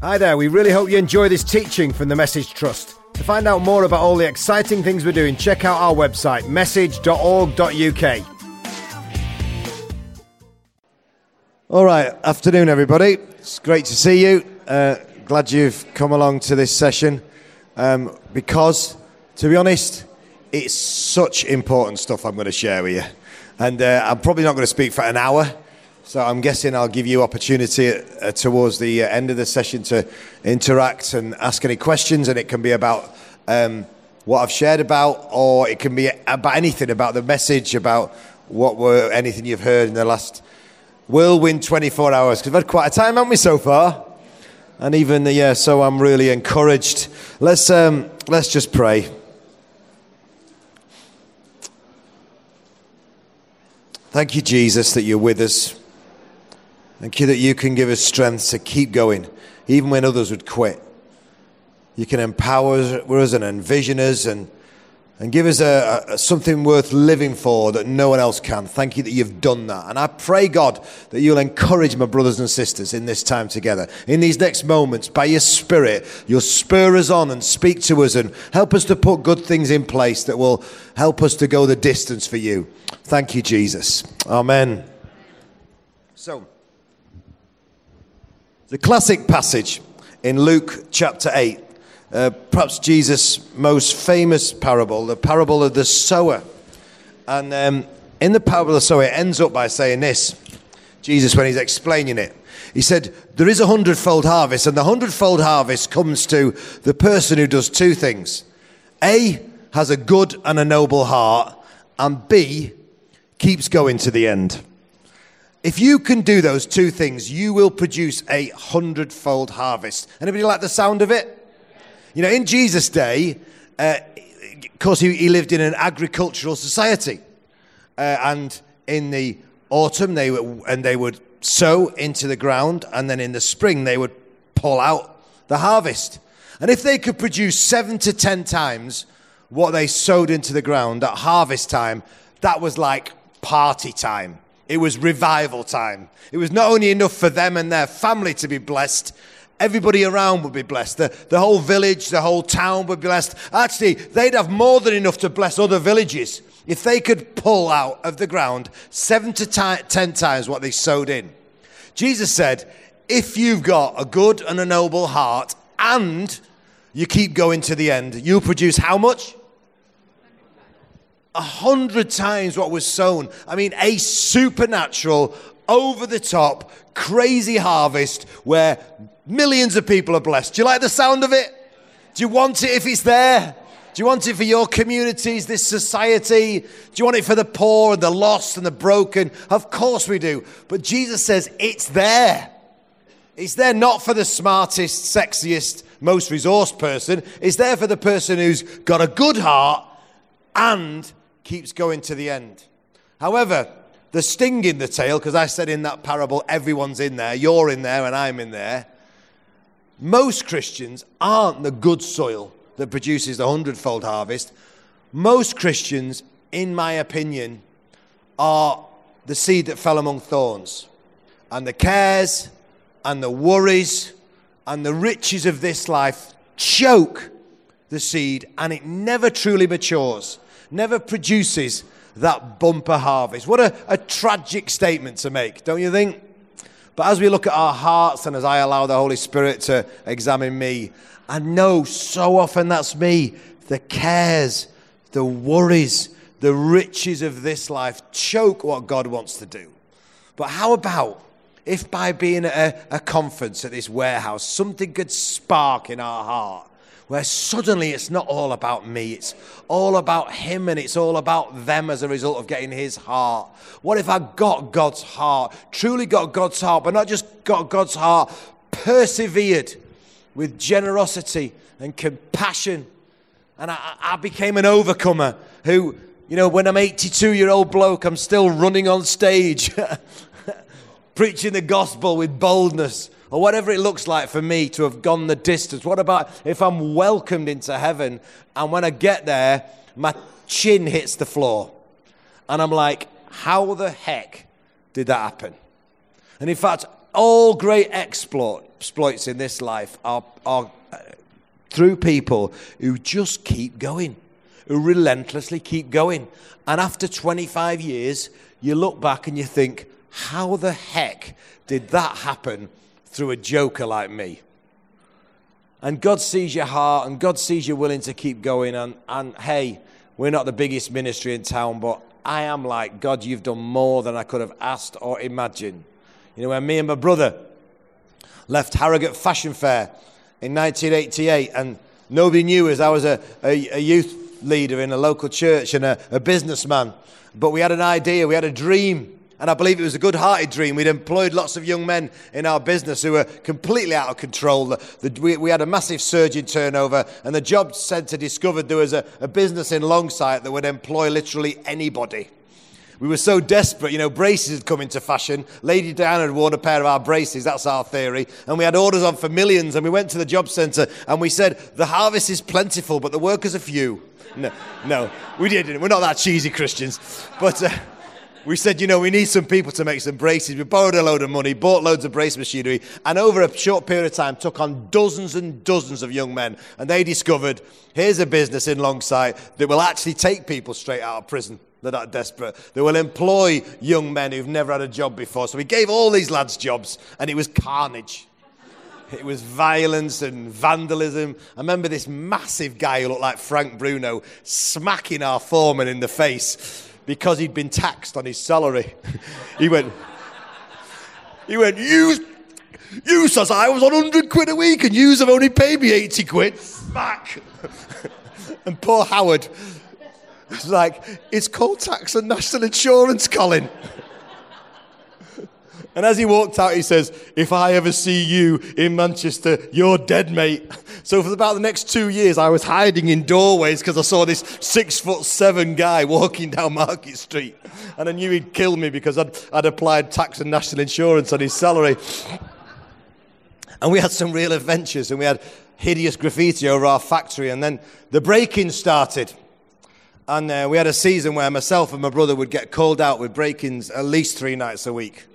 Hi there, we really hope you enjoy this teaching from the Message Trust. To find out more about all the exciting things we're doing, check out our website, message.org.uk. All right, afternoon, everybody. It's great to see you. Uh, glad you've come along to this session um, because, to be honest, it's such important stuff I'm going to share with you. And uh, I'm probably not going to speak for an hour. So I'm guessing I'll give you opportunity uh, towards the uh, end of the session to interact and ask any questions, and it can be about um, what I've shared about, or it can be about anything about the message, about what were anything you've heard in the last whirlwind 24 hours. Because we've had quite a time, haven't we, so far? And even uh, yeah, so I'm really encouraged. Let's um, let's just pray. Thank you, Jesus, that you're with us. Thank you that you can give us strength to keep going, even when others would quit. You can empower us and envision us and, and give us a, a, something worth living for that no one else can. Thank you that you've done that. And I pray, God, that you'll encourage my brothers and sisters in this time together. In these next moments, by your Spirit, you'll spur us on and speak to us and help us to put good things in place that will help us to go the distance for you. Thank you, Jesus. Amen. So, the classic passage in Luke chapter 8, uh, perhaps Jesus' most famous parable, the parable of the sower. And um, in the parable of the sower, it ends up by saying this Jesus, when he's explaining it, he said, There is a hundredfold harvest, and the hundredfold harvest comes to the person who does two things A, has a good and a noble heart, and B, keeps going to the end. If you can do those two things, you will produce a hundredfold harvest. Anybody like the sound of it? You know, in Jesus' day, uh, of course, he, he, lived in an agricultural society, uh, and in the autumn they would, and they would sow into the ground, and then in the spring they would pull out the harvest. And if they could produce seven to ten times what they sowed into the ground at harvest time, that was like party time. It was revival time. It was not only enough for them and their family to be blessed, everybody around would be blessed. The, the whole village, the whole town would be blessed. Actually, they'd have more than enough to bless other villages if they could pull out of the ground seven to t- ten times what they sowed in. Jesus said, if you've got a good and a noble heart and you keep going to the end, you'll produce how much? A hundred times what was sown. I mean, a supernatural, over the top, crazy harvest where millions of people are blessed. Do you like the sound of it? Do you want it if it's there? Do you want it for your communities, this society? Do you want it for the poor and the lost and the broken? Of course we do. But Jesus says it's there. It's there not for the smartest, sexiest, most resourced person. It's there for the person who's got a good heart and keeps going to the end. However, the sting in the tail, because I said in that parable, everyone's in there, you're in there, and I'm in there. Most Christians aren't the good soil that produces the hundredfold harvest. Most Christians, in my opinion, are the seed that fell among thorns. And the cares and the worries and the riches of this life choke the seed, and it never truly matures never produces that bumper harvest. What a, a tragic statement to make, don't you think? But as we look at our hearts and as I allow the Holy Spirit to examine me, I know so often that's me. The cares, the worries, the riches of this life choke what God wants to do. But how about if by being at a, a conference at this warehouse, something could spark in our heart? Where suddenly it's not all about me, it's all about Him and it's all about them as a result of getting His heart. What if I got God's heart, truly got God's heart, but not just got God's heart, persevered with generosity and compassion? And I, I became an overcomer who, you know, when I'm 82 year old bloke, I'm still running on stage, preaching the gospel with boldness or whatever it looks like for me to have gone the distance. What about if I'm welcomed into heaven and when I get there, my chin hits the floor and I'm like, how the heck did that happen? And in fact, all great exploit exploits in this life are, are uh, through people who just keep going, who relentlessly keep going. And after 25 years, you look back and you think, how the heck did that happen through a joker like me? And God sees your heart and God sees you're willing to keep going. And, and hey, we're not the biggest ministry in town, but I am like, God, you've done more than I could have asked or imagined. You know, when me and my brother left Harrogate Fashion Fair in 1988, and nobody knew us, I was a, a, a youth leader in a local church and a, a businessman. But we had an idea, we had a dream and I believe it was a good hearted dream. We'd employed lots of young men in our business who were completely out of control. The, the, we, we, had a massive surge in turnover, and the job centre discovered there was a, a business in Longsight that would employ literally anybody. We were so desperate, you know, braces had come into fashion. Lady Diana had worn a pair of our braces, that's our theory. And we had orders on for millions, and we went to the job centre and we said, The harvest is plentiful, but the workers are few. No, no, we didn't. We're not that cheesy Christians. But. Uh, we said, you know, we need some people to make some braces. We borrowed a load of money, bought loads of brace machinery, and over a short period of time took on dozens and dozens of young men. And they discovered here's a business in Longsight that will actually take people straight out of prison. They're that desperate. They will employ young men who've never had a job before. So we gave all these lads jobs, and it was carnage. It was violence and vandalism. I remember this massive guy who looked like Frank Bruno smacking our foreman in the face because he'd been taxed on his salary. he went, he went, you, you says I was on 100 quid a week and you have only paid me 80 quid. Smack. and poor Howard was like, it's called tax and national insurance, Colin. And as he walked out, he says, If I ever see you in Manchester, you're dead, mate. So for about the next two years, I was hiding in doorways because I saw this six foot seven guy walking down Market Street. And I knew he'd kill me because I'd, I'd applied tax and national insurance on his salary. And we had some real adventures, and we had hideous graffiti over our factory. And then the break in started. And uh, we had a season where myself and my brother would get called out with break ins at least three nights a week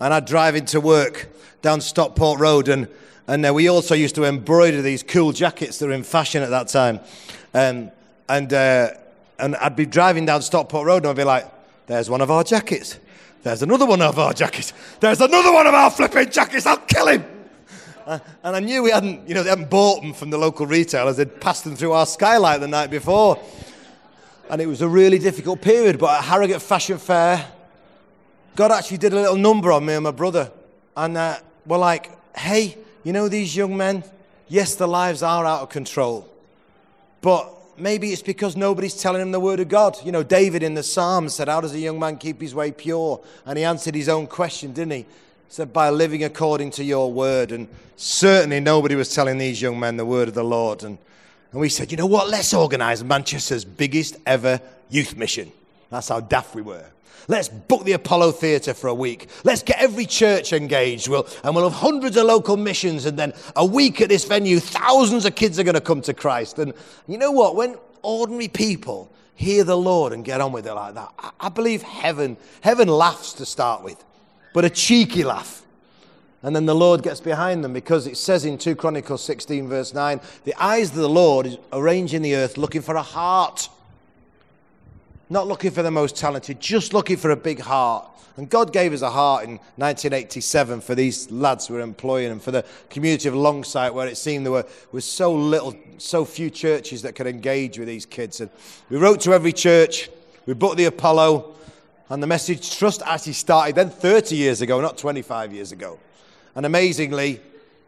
and I'd drive into work down Stockport Road, and, and uh, we also used to embroider these cool jackets that were in fashion at that time. Um, and, uh, and I'd be driving down Stockport Road, and I'd be like, there's one of our jackets. There's another one of our jackets. There's another one of our flipping jackets. I'll kill him. Uh, and I knew we hadn't, you know, they hadn't bought them from the local retailers. They'd passed them through our skylight the night before. And it was a really difficult period. But at Harrogate Fashion Fair, God actually did a little number on me and my brother. And uh, we're like, hey, you know these young men? Yes, their lives are out of control. But maybe it's because nobody's telling him the word of God. You know, David in the Psalms said, How does a young man keep his way pure? And he answered his own question, didn't he? He said, By living according to your word. And certainly nobody was telling these young men the word of the Lord. And, and we said, You know what? Let's organize Manchester's biggest ever youth mission. That's how daft we were. Let's book the Apollo Theatre for a week. Let's get every church engaged. We'll, and we'll have hundreds of local missions. And then a week at this venue, thousands of kids are going to come to Christ. And you know what? When ordinary people hear the Lord and get on with it like that, I, I believe heaven, heaven laughs to start with, but a cheeky laugh. And then the Lord gets behind them because it says in 2 Chronicles 16, verse 9, the eyes of the Lord is arranging the earth looking for a heart not looking for the most talented, just looking for a big heart. And God gave us a heart in 1987 for these lads we were employing and for the community of Longsight, where it seemed there were, so little, so few churches that could engage with these kids. And we wrote to every church, we booked the Apollo, and the message trust actually started then 30 years ago, not 25 years ago. And amazingly,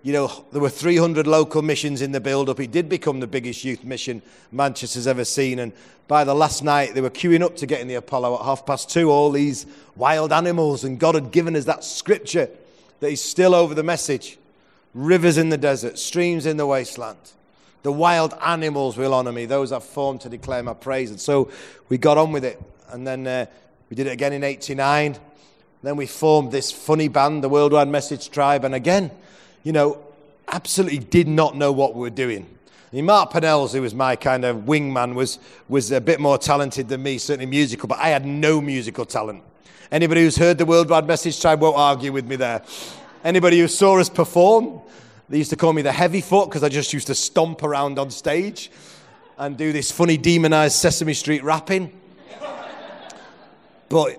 you know, there were 300 local missions in the build up. It did become the biggest youth mission Manchester's ever seen. And by the last night, they were queuing up to get in the Apollo at half past two, all these wild animals. And God had given us that scripture that is still over the message rivers in the desert, streams in the wasteland. The wild animals will honor me, those I've formed to declare my praise. And so we got on with it. And then uh, we did it again in 89. Then we formed this funny band, the Worldwide Message Tribe. And again, you know, absolutely did not know what we were doing. Mark Pennells, who was my kind of wingman, was, was a bit more talented than me, certainly musical, but I had no musical talent. Anybody who's heard the Worldwide Message Tribe won't argue with me there. Anybody who saw us perform, they used to call me the heavy foot because I just used to stomp around on stage and do this funny demonized Sesame Street rapping. But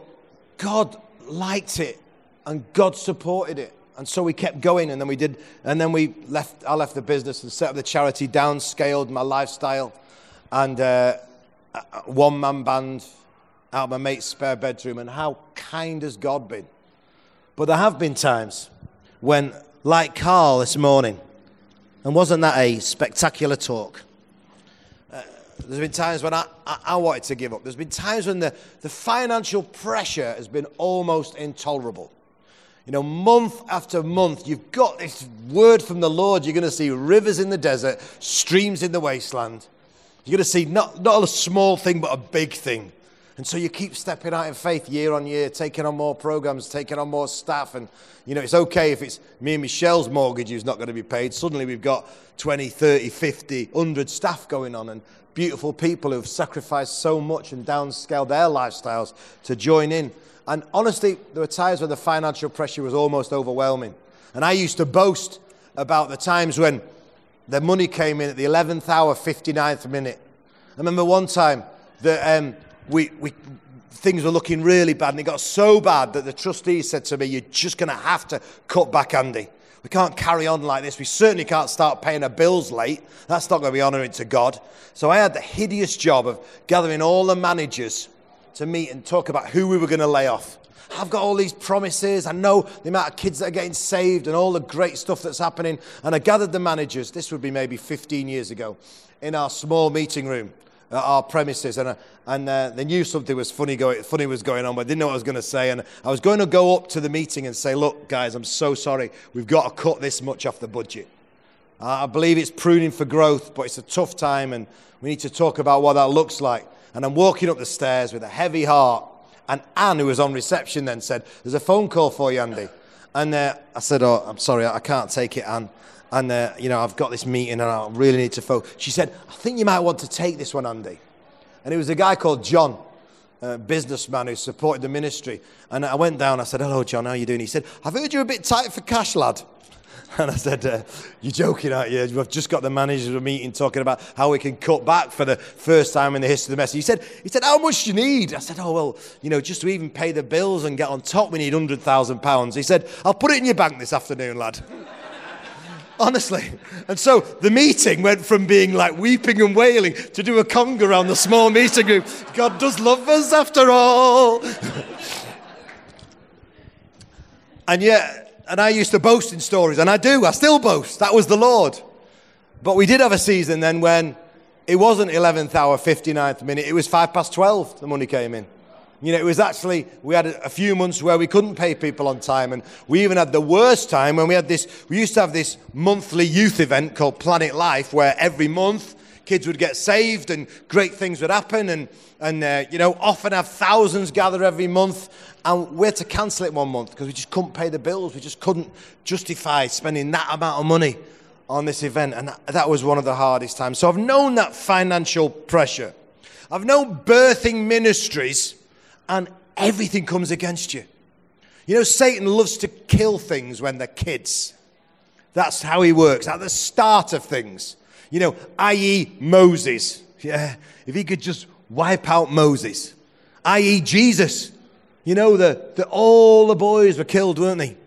God liked it and God supported it. And so we kept going and then we did, and then we left, I left the business and set up the charity, downscaled my lifestyle and uh, one man band out of my mate's spare bedroom. And how kind has God been? But there have been times when, like Carl this morning, and wasn't that a spectacular talk? Uh, there's been times when I, I, I, wanted to give up. There's been times when the, the financial pressure has been almost intolerable. You know, month after month, you've got this word from the Lord. You're going to see rivers in the desert, streams in the wasteland. You're going to see not, not a small thing, but a big thing. And so you keep stepping out in faith year on year, taking on more programs, taking on more staff. And, you know, it's okay if it's me and Michelle's mortgage is not going to be paid. Suddenly we've got 20, 30, 50, 100 staff going on and beautiful people who've sacrificed so much and downscaled their lifestyles to join in. And honestly, there were times when the financial pressure was almost overwhelming. And I used to boast about the times when the money came in at the 11th hour, 59th minute. I remember one time that um, we, we, things were looking really bad, and it got so bad that the trustees said to me, You're just going to have to cut back, Andy. We can't carry on like this. We certainly can't start paying our bills late. That's not going to be honouring to God. So I had the hideous job of gathering all the managers to meet and talk about who we were going to lay off. I've got all these promises. I know the amount of kids that are getting saved and all the great stuff that's happening. And I gathered the managers, this would be maybe 15 years ago, in our small meeting room our premises. And, uh, and uh, they knew something was funny, going, funny was going on, but I didn't know what I was going to say. And I was going to go up to the meeting and say, Look, guys, I'm so sorry. We've got to cut this much off the budget. Uh, I believe it's pruning for growth, but it's a tough time, and we need to talk about what that looks like and I'm walking up the stairs with a heavy heart. And Anne, who was on reception, then said, There's a phone call for you, Andy. And uh, I said, Oh, I'm sorry, I can't take it, Anne. And, uh, you know, I've got this meeting and I really need to focus. She said, I think you might want to take this one, Andy. And it was a guy called John, a businessman who supported the ministry. And I went down, I said, Hello, John, how are you doing? He said, I've heard you're a bit tight for cash, lad. And I said, uh, You're joking, aren't you? We've just got the manager of a meeting talking about how we can cut back for the first time in the history of the message. He said, he said How much do you need? I said, Oh, well, you know, just to even pay the bills and get on top, we need £100,000. He said, I'll put it in your bank this afternoon, lad. Honestly. And so the meeting went from being like weeping and wailing to do a conga around the small meeting group. God does love us after all. and yet, and I used to boast in stories, and I do, I still boast. That was the Lord. But we did have a season then when it wasn't 11th hour, 59th minute, it was 5 past 12 the money came in. You know, it was actually, we had a few months where we couldn't pay people on time. And we even had the worst time when we had this, we used to have this monthly youth event called Planet Life, where every month kids would get saved and great things would happen. And, and uh, you know, often have thousands gather every month. And we had to cancel it one month because we just couldn't pay the bills. We just couldn't justify spending that amount of money on this event. And that, that was one of the hardest times. So I've known that financial pressure. I've known birthing ministries, and everything comes against you. You know, Satan loves to kill things when they're kids. That's how he works, at the start of things. You know, i.e., Moses. Yeah, if he could just wipe out Moses, i.e., Jesus. You know, the, the, all the boys were killed, weren't they?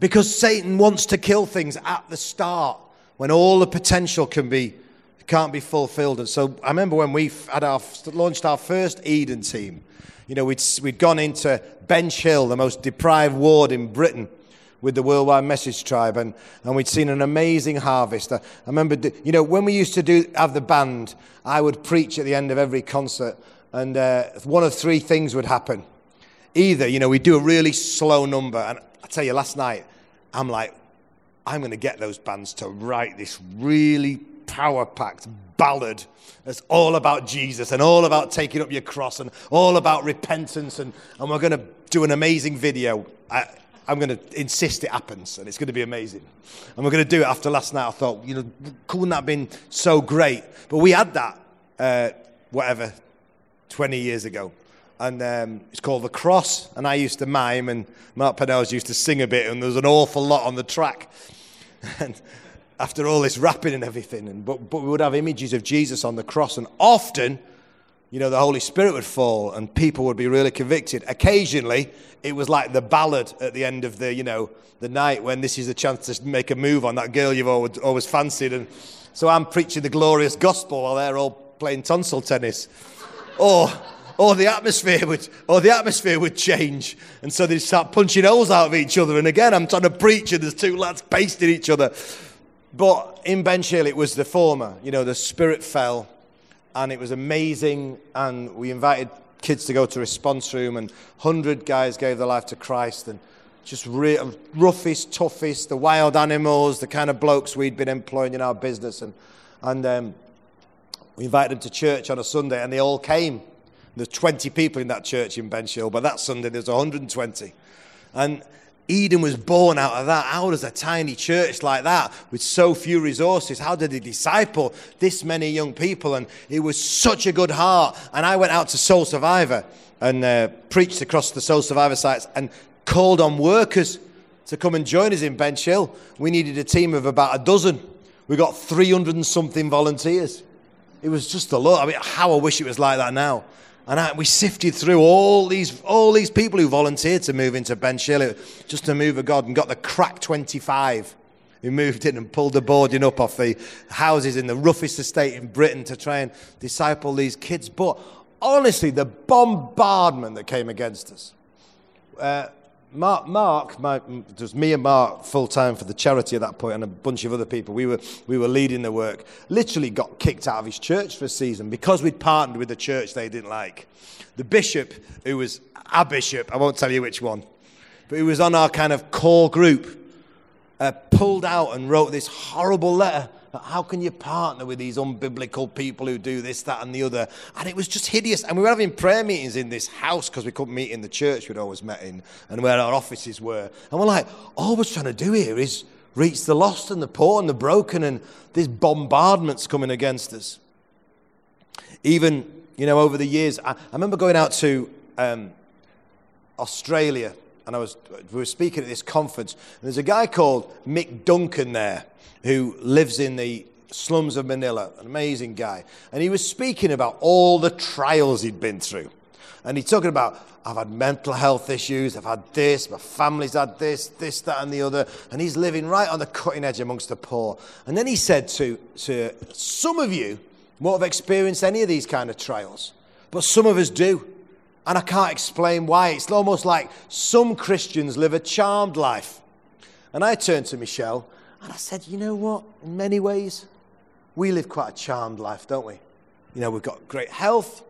Because Satan wants to kill things at the start when all the potential can be can't be fulfilled. And so I remember when we had our launched our first Eden team. You know, we'd we'd gone into Benchill, the most deprived ward in Britain, with the Worldwide Message Tribe, and, and we'd seen an amazing harvest. I, I remember, you know, when we used to do have the band, I would preach at the end of every concert, and uh, one of three things would happen either, you know, we'd do a really slow number. And I tell you, last night, I'm like, I'm going to get those bands to write this really power packed ballad that's all about Jesus and all about taking up your cross and all about repentance. And, and we're going to do an amazing video. I, I'm going to insist it happens and it's going to be amazing. And we're going to do it after last night. I thought, you know, couldn't that have been so great? But we had that, uh, whatever, 20 years ago. and um, it's called The Cross. And I used to mime, and Mark Pennells used to sing a bit, and there's an awful lot on the track. and after all this rapping and everything, and, but, but we would have images of Jesus on the cross, and often, you know, the Holy Spirit would fall, and people would be really convicted. Occasionally, it was like the ballad at the end of the, you know, the night when this is a chance to make a move on that girl you've always, always fancied, and so I'm preaching the glorious gospel while they're all playing tonsil tennis, or or the atmosphere would or the atmosphere would change and so they'd start punching holes out of each other and again i'm trying to preach and there's two lads pasting each other but in benchill it was the former you know the spirit fell and it was amazing and we invited kids to go to response room and 100 guys gave their life to christ and just re- roughest toughest the wild animals the kind of blokes we'd been employing in our business and and um, we invited them to church on a sunday and they all came there's 20 people in that church in Benchill, but that Sunday there's 120. And Eden was born out of that. How does a tiny church like that, with so few resources, how did he disciple this many young people? And it was such a good heart. And I went out to Soul Survivor and uh, preached across the Soul Survivor sites and called on workers to come and join us in Benchill. We needed a team of about a dozen. We got 300 and something volunteers. It was just a lot. I mean, how I wish it was like that now. And I, we sifted through all these, all these people who volunteered to move into Benchill, just to move a God, and got the crack 25 who moved in and pulled the boarding up off the houses in the roughest estate in Britain to try and disciple these kids. But honestly, the bombardment that came against us. Uh, Mark, Mark my, it was me and Mark full time for the charity at that point, and a bunch of other people. We were, we were leading the work. Literally got kicked out of his church for a season because we'd partnered with a church they didn't like. The bishop, who was a bishop, I won't tell you which one, but he was on our kind of core group, uh, pulled out and wrote this horrible letter how can you partner with these unbiblical people who do this, that, and the other? And it was just hideous. And we were having prayer meetings in this house because we couldn't meet in the church we'd always met in and where our offices were. And we're like, all we're trying to do here is reach the lost and the poor and the broken, and this bombardment's coming against us. Even, you know, over the years, I, I remember going out to um, Australia and I was, we were speaking at this conference, and there's a guy called Mick Duncan there who lives in the slums of Manila, an amazing guy. And he was speaking about all the trials he'd been through. And he's talking about, I've had mental health issues, I've had this, my family's had this, this, that, and the other. And he's living right on the cutting edge amongst the poor. And then he said to, to some of you won't have experienced any of these kind of trials, but some of us do. And I can't explain why. It's almost like some Christians live a charmed life. And I turned to Michelle and I said, You know what? In many ways, we live quite a charmed life, don't we? You know, we've got great health,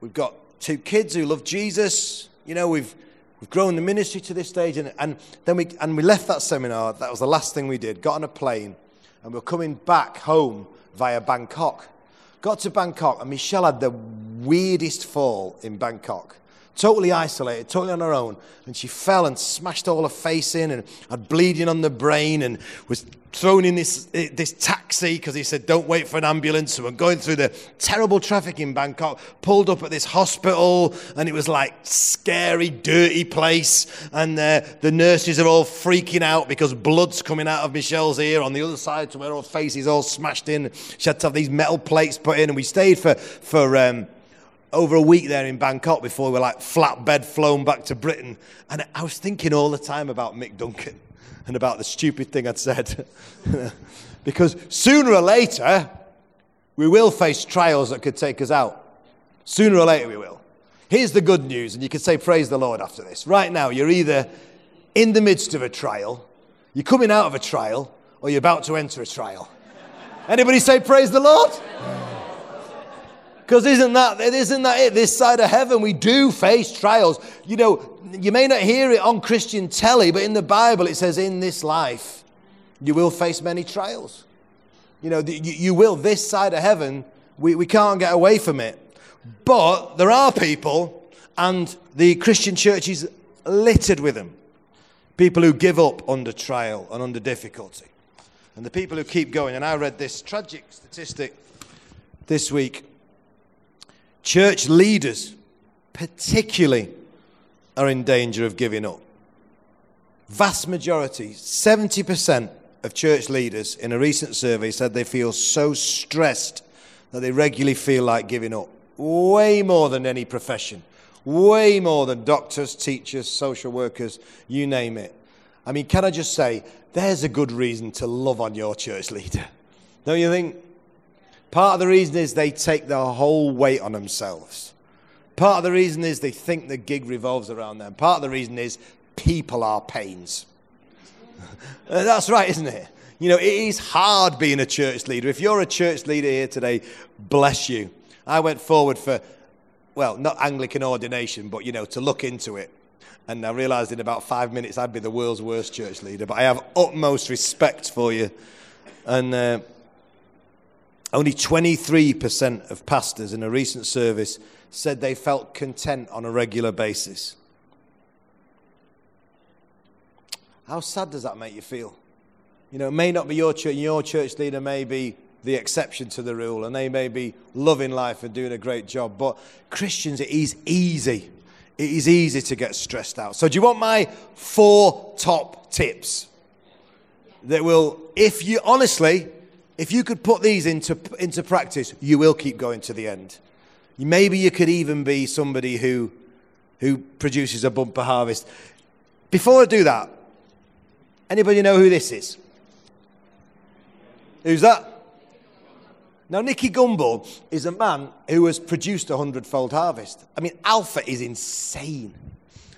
we've got two kids who love Jesus, you know, we've, we've grown the ministry to this stage. And, and then we, and we left that seminar, that was the last thing we did, got on a plane, and we're coming back home via Bangkok. Got to Bangkok, and Michelle had the weirdest fall in Bangkok totally isolated, totally on her own. And she fell and smashed all her face in and had bleeding on the brain and was thrown in this, this taxi because he said, Don't wait for an ambulance. And we're going through the terrible traffic in Bangkok, pulled up at this hospital, and it was like scary, dirty place. And uh, the nurses are all freaking out because blood's coming out of Michelle's ear on the other side to where her face is all smashed in. She had to have these metal plates put in, and we stayed for, for um, over a week there in Bangkok before we were like flatbed flown back to Britain. And I was thinking all the time about Mick Duncan and about the stupid thing I'd said. because sooner or later, we will face trials that could take us out. Sooner or later, we will. Here's the good news, and you can say, Praise the Lord after this. Right now, you're either in the midst of a trial, you're coming out of a trial, or you're about to enter a trial. Anybody say, Praise the Lord? Because isn't that, isn't that it? This side of heaven, we do face trials. You know, you may not hear it on Christian telly, but in the Bible it says, in this life, you will face many trials. You know, you, you will. This side of heaven, we, we can't get away from it. But there are people, and the Christian church is littered with them. People who give up under trial and under difficulty. And the people who keep going. And I read this tragic statistic this week church leaders particularly, are in danger of giving up. Vast majority, 70% of church leaders in a recent survey said they feel so stressed that they regularly feel like giving up. Way more than any profession. Way more than doctors, teachers, social workers, you name it. I mean, can I just say, there's a good reason to love on your church leader. Don't you think? Part of the reason is they take the whole weight on themselves. Part of the reason is they think the gig revolves around them. Part of the reason is people are pains. That's right, isn't it? You know, it is hard being a church leader. If you're a church leader here today, bless you. I went forward for, well, not Anglican ordination, but, you know, to look into it. And I realized in about five minutes I'd be the world's worst church leader. But I have utmost respect for you. And uh, only 23% of pastors in a recent service said they felt content on a regular basis. How sad does that make you feel? You know, it may not be your church, your church leader may be the exception to the rule, and they may be loving life and doing a great job. But Christians, it is easy. It is easy to get stressed out. So, do you want my four top tips that will, if you honestly, if you could put these into, into practice, you will keep going to the end. Maybe you could even be somebody who, who produces a bumper harvest. Before I do that, anybody know who this is? Who's that? Now, Nicky Gumbel is a man who has produced a hundredfold harvest. I mean, Alpha is insane.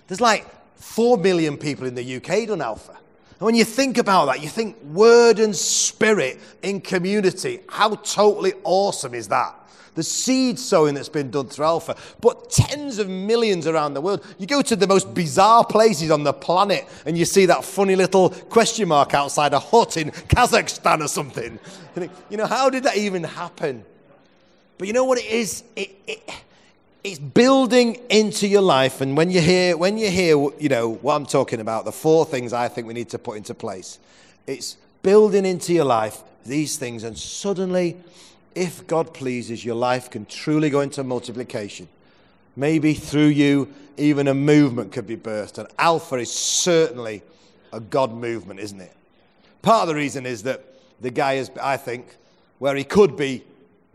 There's like four million people in the UK done Alpha. And when you think about that, you think word and spirit in community. How totally awesome is that? the seed sowing that's been done through Alpha, but tens of millions around the world. You go to the most bizarre places on the planet and you see that funny little question mark outside a hut in Kazakhstan or something. You know, how did that even happen? But you know what it is? It, it, it's building into your life. And when you hear, when you hear, you know, what I'm talking about, the four things I think we need to put into place, it's building into your life these things, and suddenly if God pleases, your life can truly go into multiplication. Maybe through you, even a movement could be birthed. And Alpha is certainly a God movement, isn't it? Part of the reason is that the guy is, I think, where he could be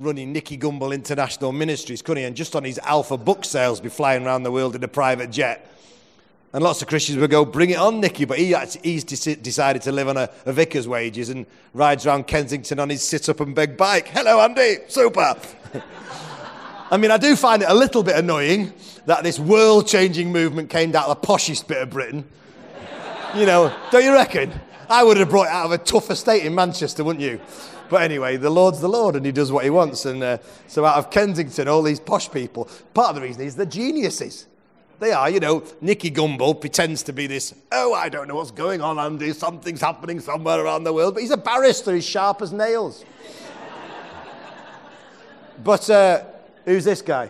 running Nicky Gumbel International Ministries, couldn't he? And just on his Alpha book sales, be flying around the world in a private jet. And lots of Christians would go, bring it on, Nicky. But he, he's decided to live on a, a, vicar's wages and rides around Kensington on his sit up and beg bike. Hello, Andy. Super. I mean, I do find it a little bit annoying that this world changing movement came out of the poshest bit of Britain. You know, don't you reckon? I would have brought it out of a tough estate in Manchester, wouldn't you? But anyway, the Lord's the Lord and he does what he wants. And uh, so out of Kensington, all these posh people, part of the reason is they're geniuses. They are, you know, Nicky Gumbel pretends to be this, oh, I don't know what's going on, Andy. Something's happening somewhere around the world. But he's a barrister, he's sharp as nails. but uh, who's this guy?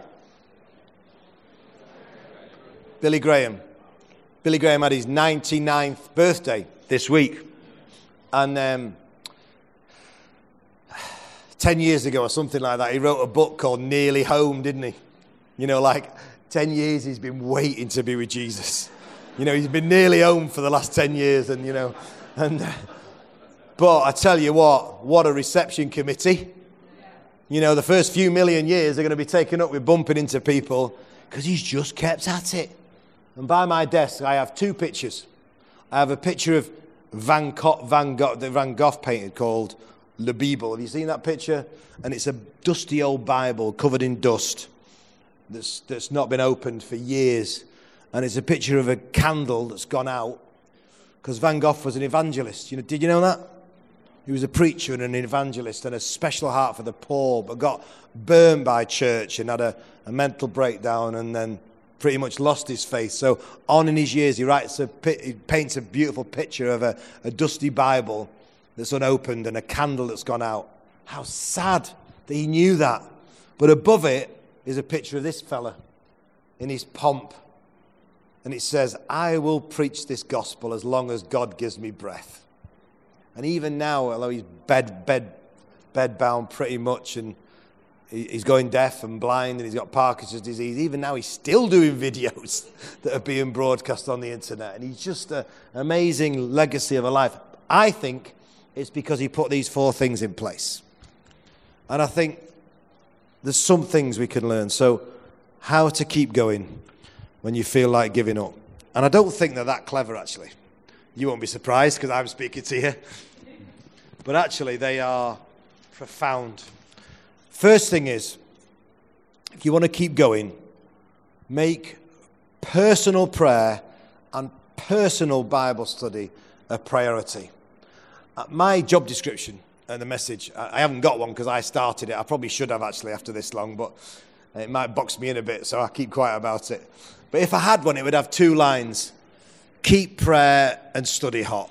Billy Graham. Billy Graham had his 99th birthday this week. And um, 10 years ago or something like that, he wrote a book called Nearly Home, didn't he? You know, like 10 years he's been waiting to be with Jesus. You know, he's been nearly home for the last 10 years, and you know, and uh, but I tell you what, what a reception committee. You know, the first few million years are going to be taken up with bumping into people because he's just kept at it. And by my desk, I have two pictures. I have a picture of Van Gogh, Van Gogh, the Van Gogh painted called Le Bible. Have you seen that picture? And it's a dusty old Bible covered in dust that's, that's not been opened for years. And it's a picture of a candle that's gone out because Van Gogh was an evangelist. You know, did you know that? He was a preacher and an evangelist and a special heart for the poor, but got burned by church and had a, a mental breakdown and then pretty much lost his faith. So on in his years, he writes a, he paints a beautiful picture of a, a dusty Bible that's unopened and a candle that's gone out. How sad that he knew that. But above it is a picture of this fella in his pomp. And it says, I will preach this gospel as long as God gives me breath. And even now, although he's bed, bed, bed bound pretty much, and he's going deaf and blind and he's got Parkinson's disease. Even now, he's still doing videos that are being broadcast on the internet. And he's just an amazing legacy of a life. I think it's because he put these four things in place. And I think there's some things we can learn. So, how to keep going when you feel like giving up. And I don't think they're that clever, actually. You won't be surprised because I'm speaking to you. But actually, they are profound. First thing is, if you want to keep going, make personal prayer and personal Bible study a priority. Uh, my job description and the message, I haven't got one because I started it. I probably should have actually after this long, but it might box me in a bit, so I keep quiet about it. But if I had one, it would have two lines keep prayer and study hot,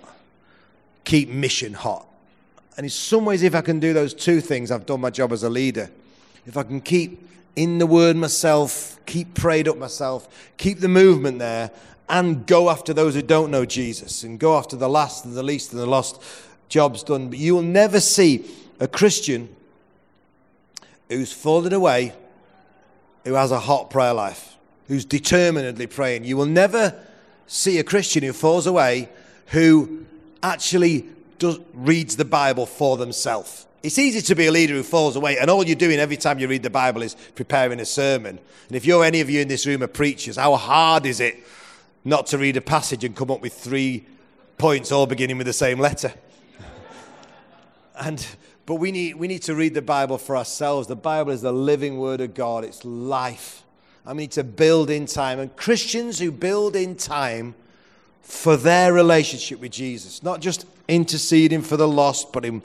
keep mission hot. And in some ways, if I can do those two things, I've done my job as a leader. If I can keep in the word myself, keep prayed up myself, keep the movement there, and go after those who don't know Jesus, and go after the last and the least and the lost, job's done. But you will never see a Christian who's fallen away, who has a hot prayer life, who's determinedly praying. You will never see a Christian who falls away who actually does, reads the Bible for themselves. It's easy to be a leader who falls away, and all you're doing every time you read the Bible is preparing a sermon. And if you're any of you in this room are preachers, how hard is it not to read a passage and come up with three points all beginning with the same letter? And but we need we need to read the Bible for ourselves. The Bible is the living word of God. It's life. I need to build in time. And Christians who build in time for their relationship with Jesus, not just interceding for the lost, but in,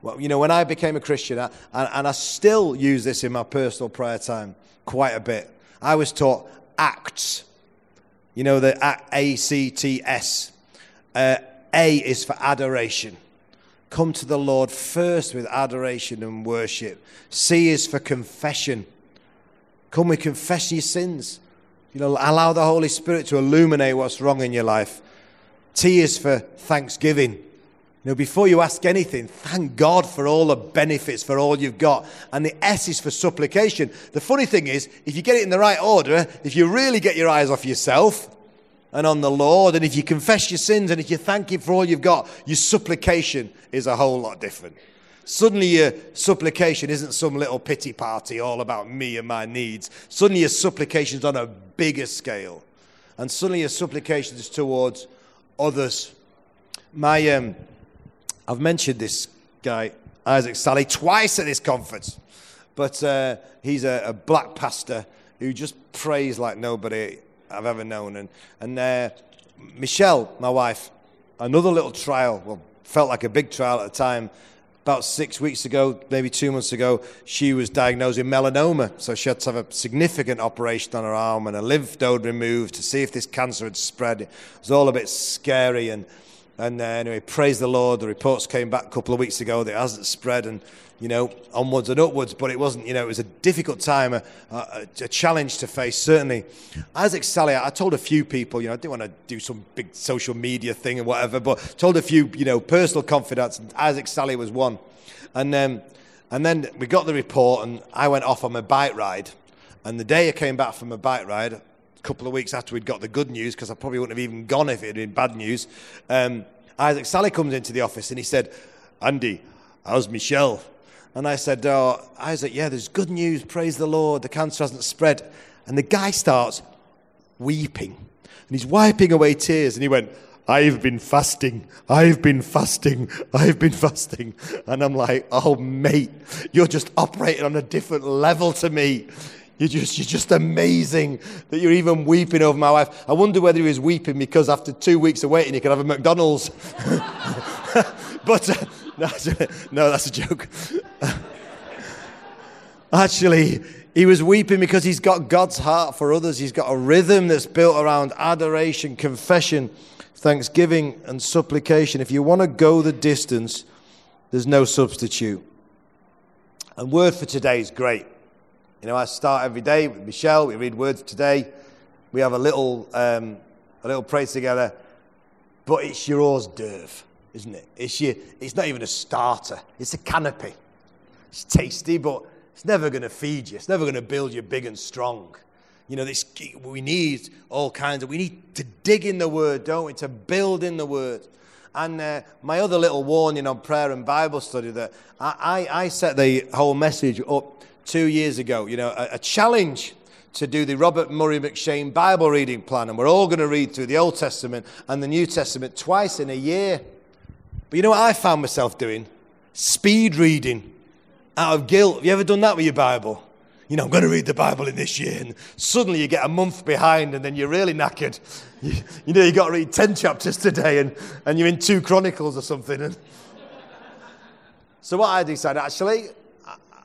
well, you know, when I became a Christian, I, and I still use this in my personal prayer time quite a bit, I was taught acts. You know, the A C T S. Uh, a is for adoration. Come to the Lord first with adoration and worship. C is for confession. Come with confess your sins. You know, allow the Holy Spirit to illuminate what's wrong in your life. T is for thanksgiving. You know, before you ask anything, thank God for all the benefits, for all you've got. And the S is for supplication. The funny thing is, if you get it in the right order, if you really get your eyes off yourself and on the Lord, and if you confess your sins and if you thank Him for all you've got, your supplication is a whole lot different. Suddenly, your supplication isn't some little pity party all about me and my needs. Suddenly, your supplication is on a bigger scale. And suddenly, your supplication is towards others. My, um, I've mentioned this guy, Isaac Sally, twice at this conference. But uh, he's a, a, black pastor who just prays like nobody I've ever known. And, and uh, Michelle, my wife, another little trial, well, felt like a big trial at the time about six weeks ago, maybe two months ago, she was diagnosed with melanoma. So she had to have a significant operation on her arm and a lymph node removed to see if this cancer had spread. It was all a bit scary. And, and uh, anyway, praise the Lord. The reports came back a couple of weeks ago that it hasn't spread. And you know, onwards and upwards, but it wasn't, you know, it was a difficult time, a, a, a challenge to face, certainly. Isaac Sally, I told a few people, you know, I didn't want to do some big social media thing or whatever, but told a few, you know, personal confidants, and Isaac Sally was one. And, um, and then we got the report, and I went off on my bike ride. And the day I came back from my bike ride, a couple of weeks after we'd got the good news, because I probably wouldn't have even gone if it had been bad news, um, Isaac Sally comes into the office and he said, Andy, how's Michelle? And I said, oh, Isaac, yeah, there's good news. Praise the Lord. The cancer hasn't spread. And the guy starts weeping. And he's wiping away tears. And he went, I've been fasting. I've been fasting. I've been fasting. And I'm like, oh, mate, you're just operating on a different level to me. You're just, you're just amazing that you're even weeping over my wife. I wonder whether he was weeping because after two weeks of waiting, he could have a McDonald's. but uh, no, that's a joke. Actually, he was weeping because he's got God's heart for others. He's got a rhythm that's built around adoration, confession, thanksgiving, and supplication. If you want to go the distance, there's no substitute. And word for today is great. You know, I start every day with Michelle. We read words today. We have a little, um, a little praise together. But it's your hors d'oeuvre isn't it? It's, your, it's not even a starter, it's a canopy. It's tasty, but it's never going to feed you. It's never going to build you big and strong. You know, this, we need all kinds of, we need to dig in the word, don't we? To build in the word. And uh, my other little warning on prayer and Bible study that I, I, I set the whole message up two years ago, you know, a, a challenge to do the Robert Murray M'Cheyne Bible reading plan. And we're all going to read through the Old Testament and the New Testament twice in a year. But you know what I found myself doing? Speed reading out of guilt. Have you ever done that with your Bible? you know, I'm going to read the Bible in this year. And suddenly you get a month behind and then you're really knackered. You, you know, you've got to read 10 chapters today and, and you're in two Chronicles or something. And so what I decided, actually,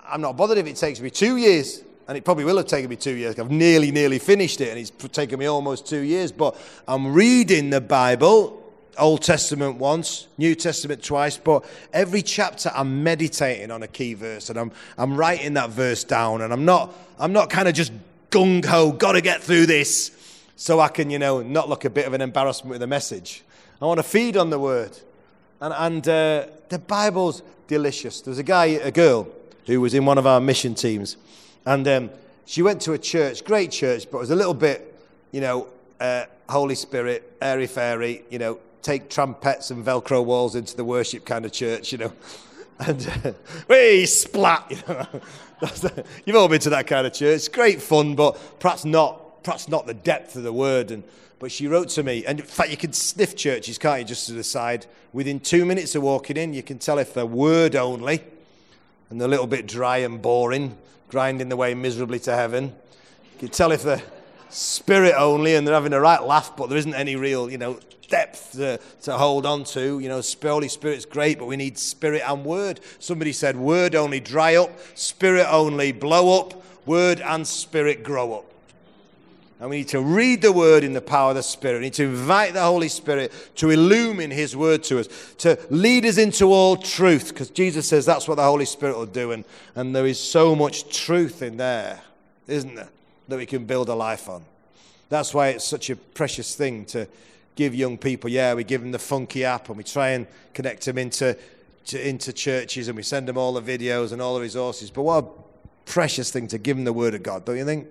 I'm not bothered if it takes me two years. And it probably will have taken me two years. I've nearly, nearly finished it and it's taken me almost two years. But I'm reading the Bible Old Testament once, New Testament twice, but every chapter I'm meditating on a key verse and I'm, I'm writing that verse down and I'm not, I'm not kind of just gung ho, got to get through this so I can, you know, not look a bit of an embarrassment with the message. I want to feed on the word. And, and uh, the Bible's delicious. There's a guy, a girl, who was in one of our mission teams and um, she went to a church, great church, but it was a little bit, you know, uh, Holy Spirit, airy fairy, you know, take trumpets and Velcro walls into the worship kind of church, you know. And uh, we splat, you know. The, you've all been to that kind of church. Great fun, but perhaps not, perhaps not the depth of the word. And but she wrote to me, and in fact, you can sniff churches, can't you? Just to the side. Within two minutes of walking in, you can tell if they're word only, and they're a little bit dry and boring, grinding their way miserably to heaven. You can tell if they're spirit only, and they're having a right laugh, but there isn't any real, you know, depth to, to hold on to. You know, Holy Spirit's great, but we need spirit and word. Somebody said, word only dry up, spirit only blow up, word and spirit grow up. And we need to read the word in the power of the Spirit. We need to invite the Holy Spirit to illumine His word to us, to lead us into all truth, because Jesus says that's what the Holy Spirit will do. And, and there is so much truth in there, isn't there, that we can build a life on. That's why it's such a precious thing to give young people, yeah, we give them the funky app and we try and connect them into, to, into churches and we send them all the videos and all the resources. But what a precious thing to give them the Word of God, don't you think?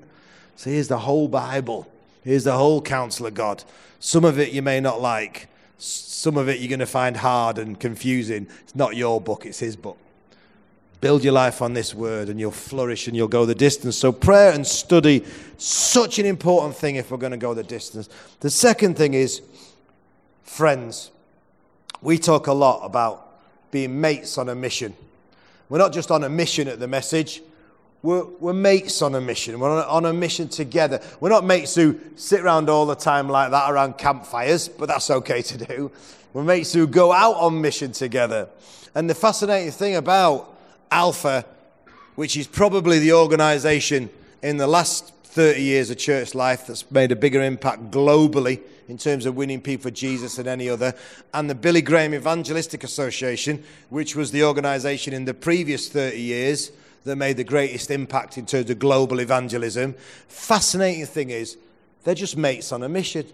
So here's the whole Bible. Here's the whole counsel of God. Some of it you may not like. Some of it you're going to find hard and confusing. It's not your book, it's His book. Build your life on this word and you'll flourish and you'll go the distance. So, prayer and study, such an important thing if we're going to go the distance. The second thing is friends. We talk a lot about being mates on a mission. We're not just on a mission at the message, we're, we're mates on a mission. We're on a, on a mission together. We're not mates who sit around all the time like that around campfires, but that's okay to do. We're mates who go out on mission together. And the fascinating thing about Alpha, which is probably the organization in the last 30 years of church life that's made a bigger impact globally in terms of winning people for Jesus than any other, and the Billy Graham Evangelistic Association, which was the organization in the previous 30 years that made the greatest impact in terms of global evangelism. Fascinating thing is, they're just mates on a mission.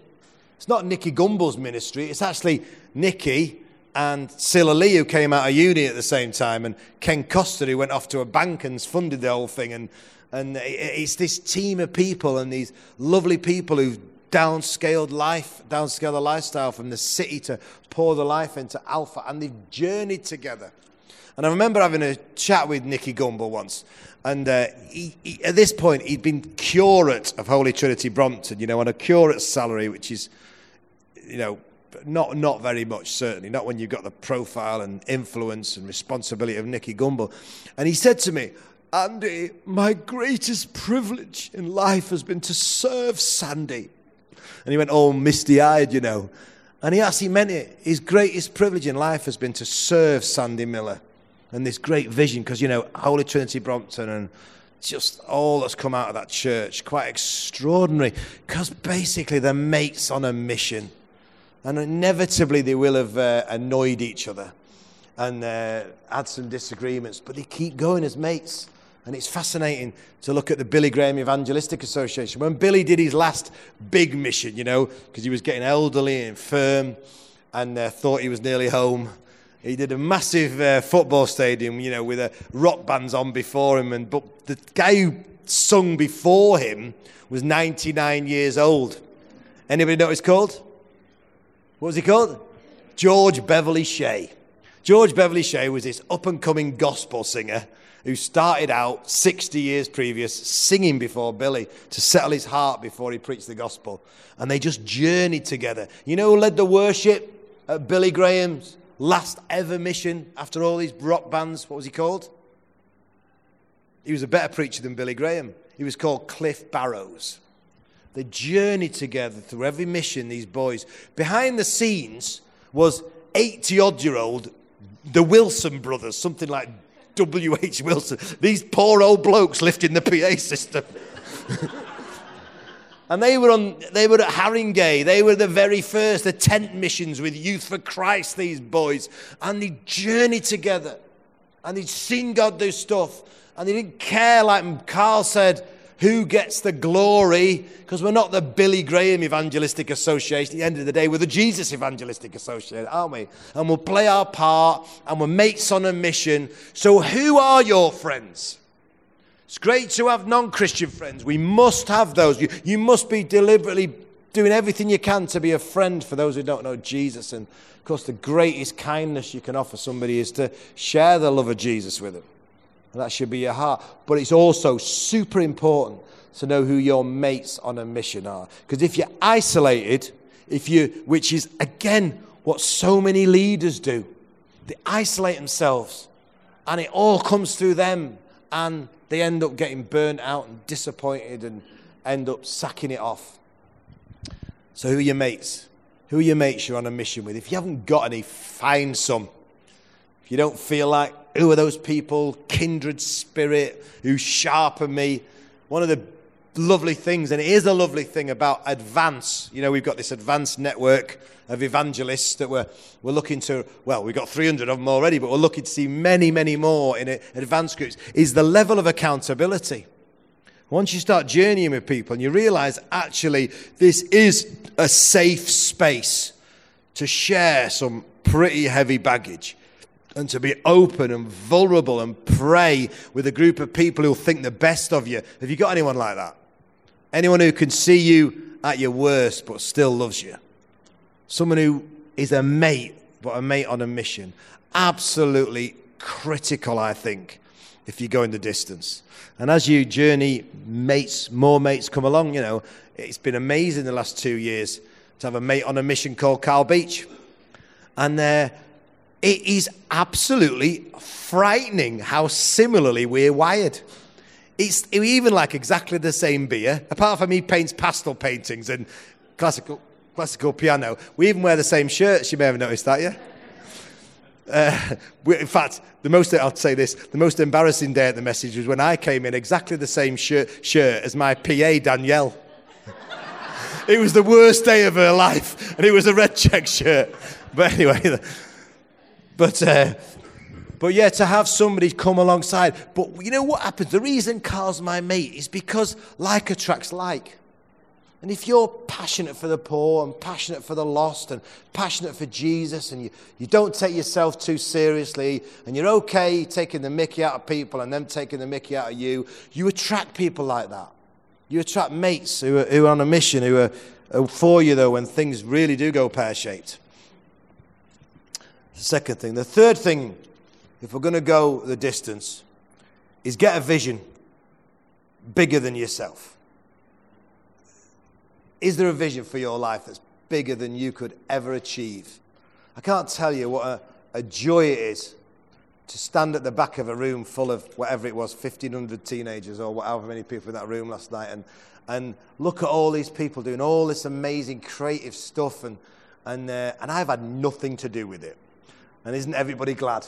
It's not Nicky Gumbel's ministry, it's actually Nicky and Sila Lee, who came out of uni at the same time, and Ken Costa, who went off to a bank and funded the whole thing. And, and it's this team of people and these lovely people who've downscaled life, downscaled the lifestyle from the city to pour the life into Alpha, and they've journeyed together. And I remember having a chat with Nicky Gumbel once, and uh, he, he, at this point he'd been curate of Holy Trinity Brompton, you know, on a curate's salary, which is, you know, not not very much certainly. Not when you've got the profile and influence and responsibility of Nicky Gumbel. And he said to me Andy my greatest privilege in life has been to serve Sandy. And he went all misty eyed you know. And he actually meant it his greatest privilege in life has been to serve Sandy Miller and this great vision. Because you know Holy Trinity Brompton and just all that's come out of that church. Quite extraordinary. Because basically they're mates on a mission and inevitably, they will have uh, annoyed each other and uh, had some disagreements, but they keep going as mates. And it's fascinating to look at the Billy Graham Evangelistic Association. When Billy did his last big mission, you know, because he was getting elderly and infirm and uh, thought he was nearly home, He did a massive uh, football stadium, you know, with a rock bands on before him. And but the guy who sung before him was 99 years old. Anybody know what he's called? What was he called? George Beverly Shea. George Beverly Shea was this up and coming gospel singer who started out 60 years previous singing before Billy to settle his heart before he preached the gospel. And they just journeyed together. You know who led the worship at Billy Graham's last ever mission after all these rock bands? What was he called? He was a better preacher than Billy Graham. He was called Cliff Barrows. They journeyed together through every mission, these boys. Behind the scenes was 80 odd year old, the Wilson brothers, something like W.H. Wilson. These poor old blokes lifting the PA system. and they were, on, they were at Harringay. They were the very first, the tent missions with Youth for Christ, these boys. And they journeyed together. And they'd seen God do stuff. And they didn't care, like Carl said, who gets the glory because we're not the Billy Graham Evangelistic Association. At the end of the day, we're the Jesus Evangelistic Association, aren't we? And we'll play our part and we're mates on a mission. So, who are your friends? It's great to have non Christian friends. We must have those. You, you must be deliberately doing everything you can to be a friend for those who don't know Jesus. And of course, the greatest kindness you can offer somebody is to share the love of Jesus with them. And that should be your heart. But it's also super important to know who your mates on a mission are. Because if you're isolated, if you, which is again what so many leaders do, they isolate themselves and it all comes through them and they end up getting burnt out and disappointed and end up sacking it off. So, who are your mates? Who are your mates you're on a mission with? If you haven't got any, find some. You don't feel like who are those people? Kindred spirit who sharpen me. One of the lovely things, and it is a lovely thing about Advance. You know, we've got this Advance network of evangelists that we're, we're looking to, well, we've got 300 of them already, but we're looking to see many, many more in advanced groups, is the level of accountability. Once you start journeying with people and you realize actually this is a safe space to share some pretty heavy baggage and to be open and vulnerable and pray with a group of people who think the best of you. Have you got anyone like that? Anyone who can see you at your worst but still loves you? Someone who is a mate but a mate on a mission. Absolutely critical, I think, if you go in the distance. And as you journey, mates, more mates come along. You know, it's been amazing the last two years to have a mate on a mission called Carl Beach. And they're it is absolutely frightening how similarly we're wired. It's even like exactly the same beer, apart from he paints pastel paintings and classical, classical piano. We even wear the same shirts. You may have noticed that, yeah? Uh, in fact, the most, I'll say this, the most embarrassing day at the message was when I came in exactly the same shirt, shirt as my PA, Danielle. it was the worst day of her life, and it was a red check shirt. But anyway, but, uh, but yeah, to have somebody come alongside. But you know what happens? The reason Carl's my mate is because like attracts like. And if you're passionate for the poor and passionate for the lost and passionate for Jesus and you, you don't take yourself too seriously and you're okay taking the mickey out of people and them taking the mickey out of you, you attract people like that. You attract mates who are, who are on a mission, who are, are for you though when things really do go pear shaped. Second thing. The third thing, if we're going to go the distance, is get a vision bigger than yourself. Is there a vision for your life that's bigger than you could ever achieve? I can't tell you what a, a joy it is to stand at the back of a room full of whatever it was, 1,500 teenagers or however many people in that room last night, and, and look at all these people doing all this amazing creative stuff, and, and, uh, and I've had nothing to do with it. And isn't everybody glad?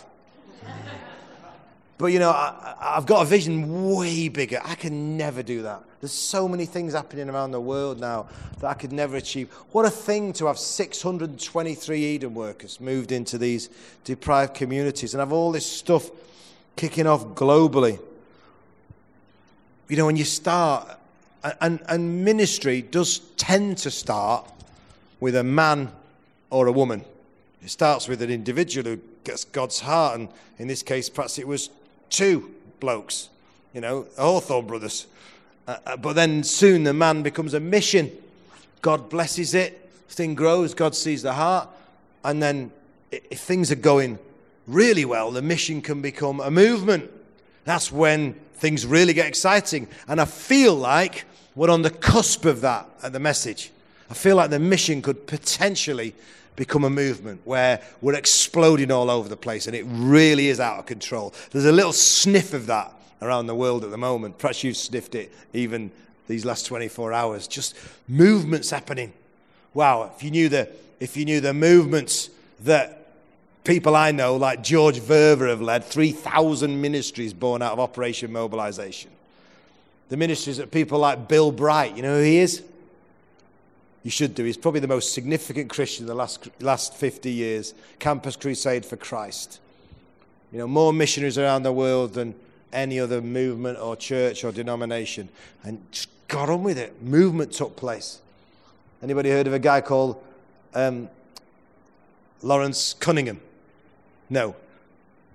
But you know, I, have got a vision way bigger. I can never do that. There's so many things happening around the world now that I could never achieve. What a thing to have 623 Eden workers moved into these deprived communities and have all this stuff kicking off globally. You know, when you start, and, and ministry does tend to start with a man or a woman It starts with an individual who gets God's heart, and in this case, perhaps it was two blokes, you know, Hawthorne brothers. Uh, uh, but then soon the man becomes a mission. God blesses it, thing grows, God sees the heart, and then if things are going really well, the mission can become a movement. That's when things really get exciting. And I feel like we're on the cusp of that at the message. I feel like the mission could potentially become a movement where we're exploding all over the place and it really is out of control. There's a little sniff of that around the world at the moment. Perhaps you've sniffed it even these last 24 hours. Just movements happening. Wow, if you knew the, if you knew the movements that people I know, like George Verwer, have led 3,000 ministries born out of Operation Mobilization. The ministries that people like Bill Bright, you know who he is? You should do. He's probably the most significant Christian in the last, last 50 years. Campus Crusade for Christ. You know, more missionaries around the world than any other movement or church or denomination. And just got on with it. Movement took place. Anybody heard of a guy called um, Lawrence Cunningham? No.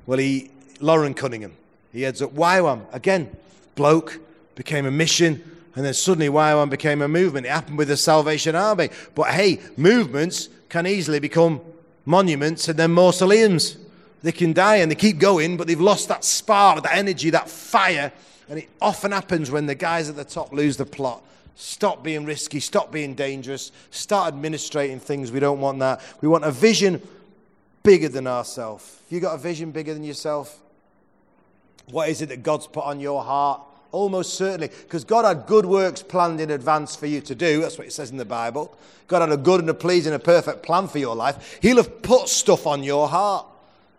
Well, he, Loren Cunningham, he heads up YWAM. Again, bloke, became a mission, and then suddenly YWAM became a movement. It happened with the Salvation Army. But hey, movements can easily become monuments and then mausoleums. They can die and they keep going, but they've lost that spark, that energy, that fire. And it often happens when the guys at the top lose the plot. Stop being risky, stop being dangerous, start administrating things. We don't want that. We want a vision bigger than ourselves. You got a vision bigger than yourself? What is it that God's put on your heart? Almost certainly, because God had good works planned in advance for you to do. That's what it says in the Bible. God had a good and a pleasing and a perfect plan for your life. He'll have put stuff on your heart.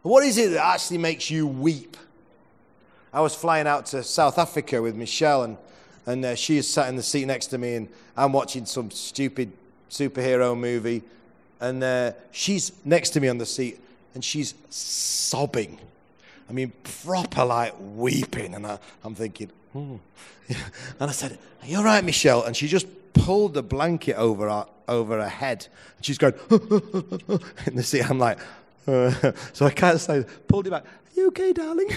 What is it that actually makes you weep? I was flying out to South Africa with Michelle, and, and uh, she is sat in the seat next to me, and I'm watching some stupid superhero movie and uh, she's next to me on the seat, and she's sobbing. I mean, proper like weeping. And I, am thinking, hmm. and I said, Are you all right, Michelle? And she just pulled the blanket over her, over her head. And she's going, in the seat. I'm like, uh. So I can't say, pulled it back. Are you okay, darling?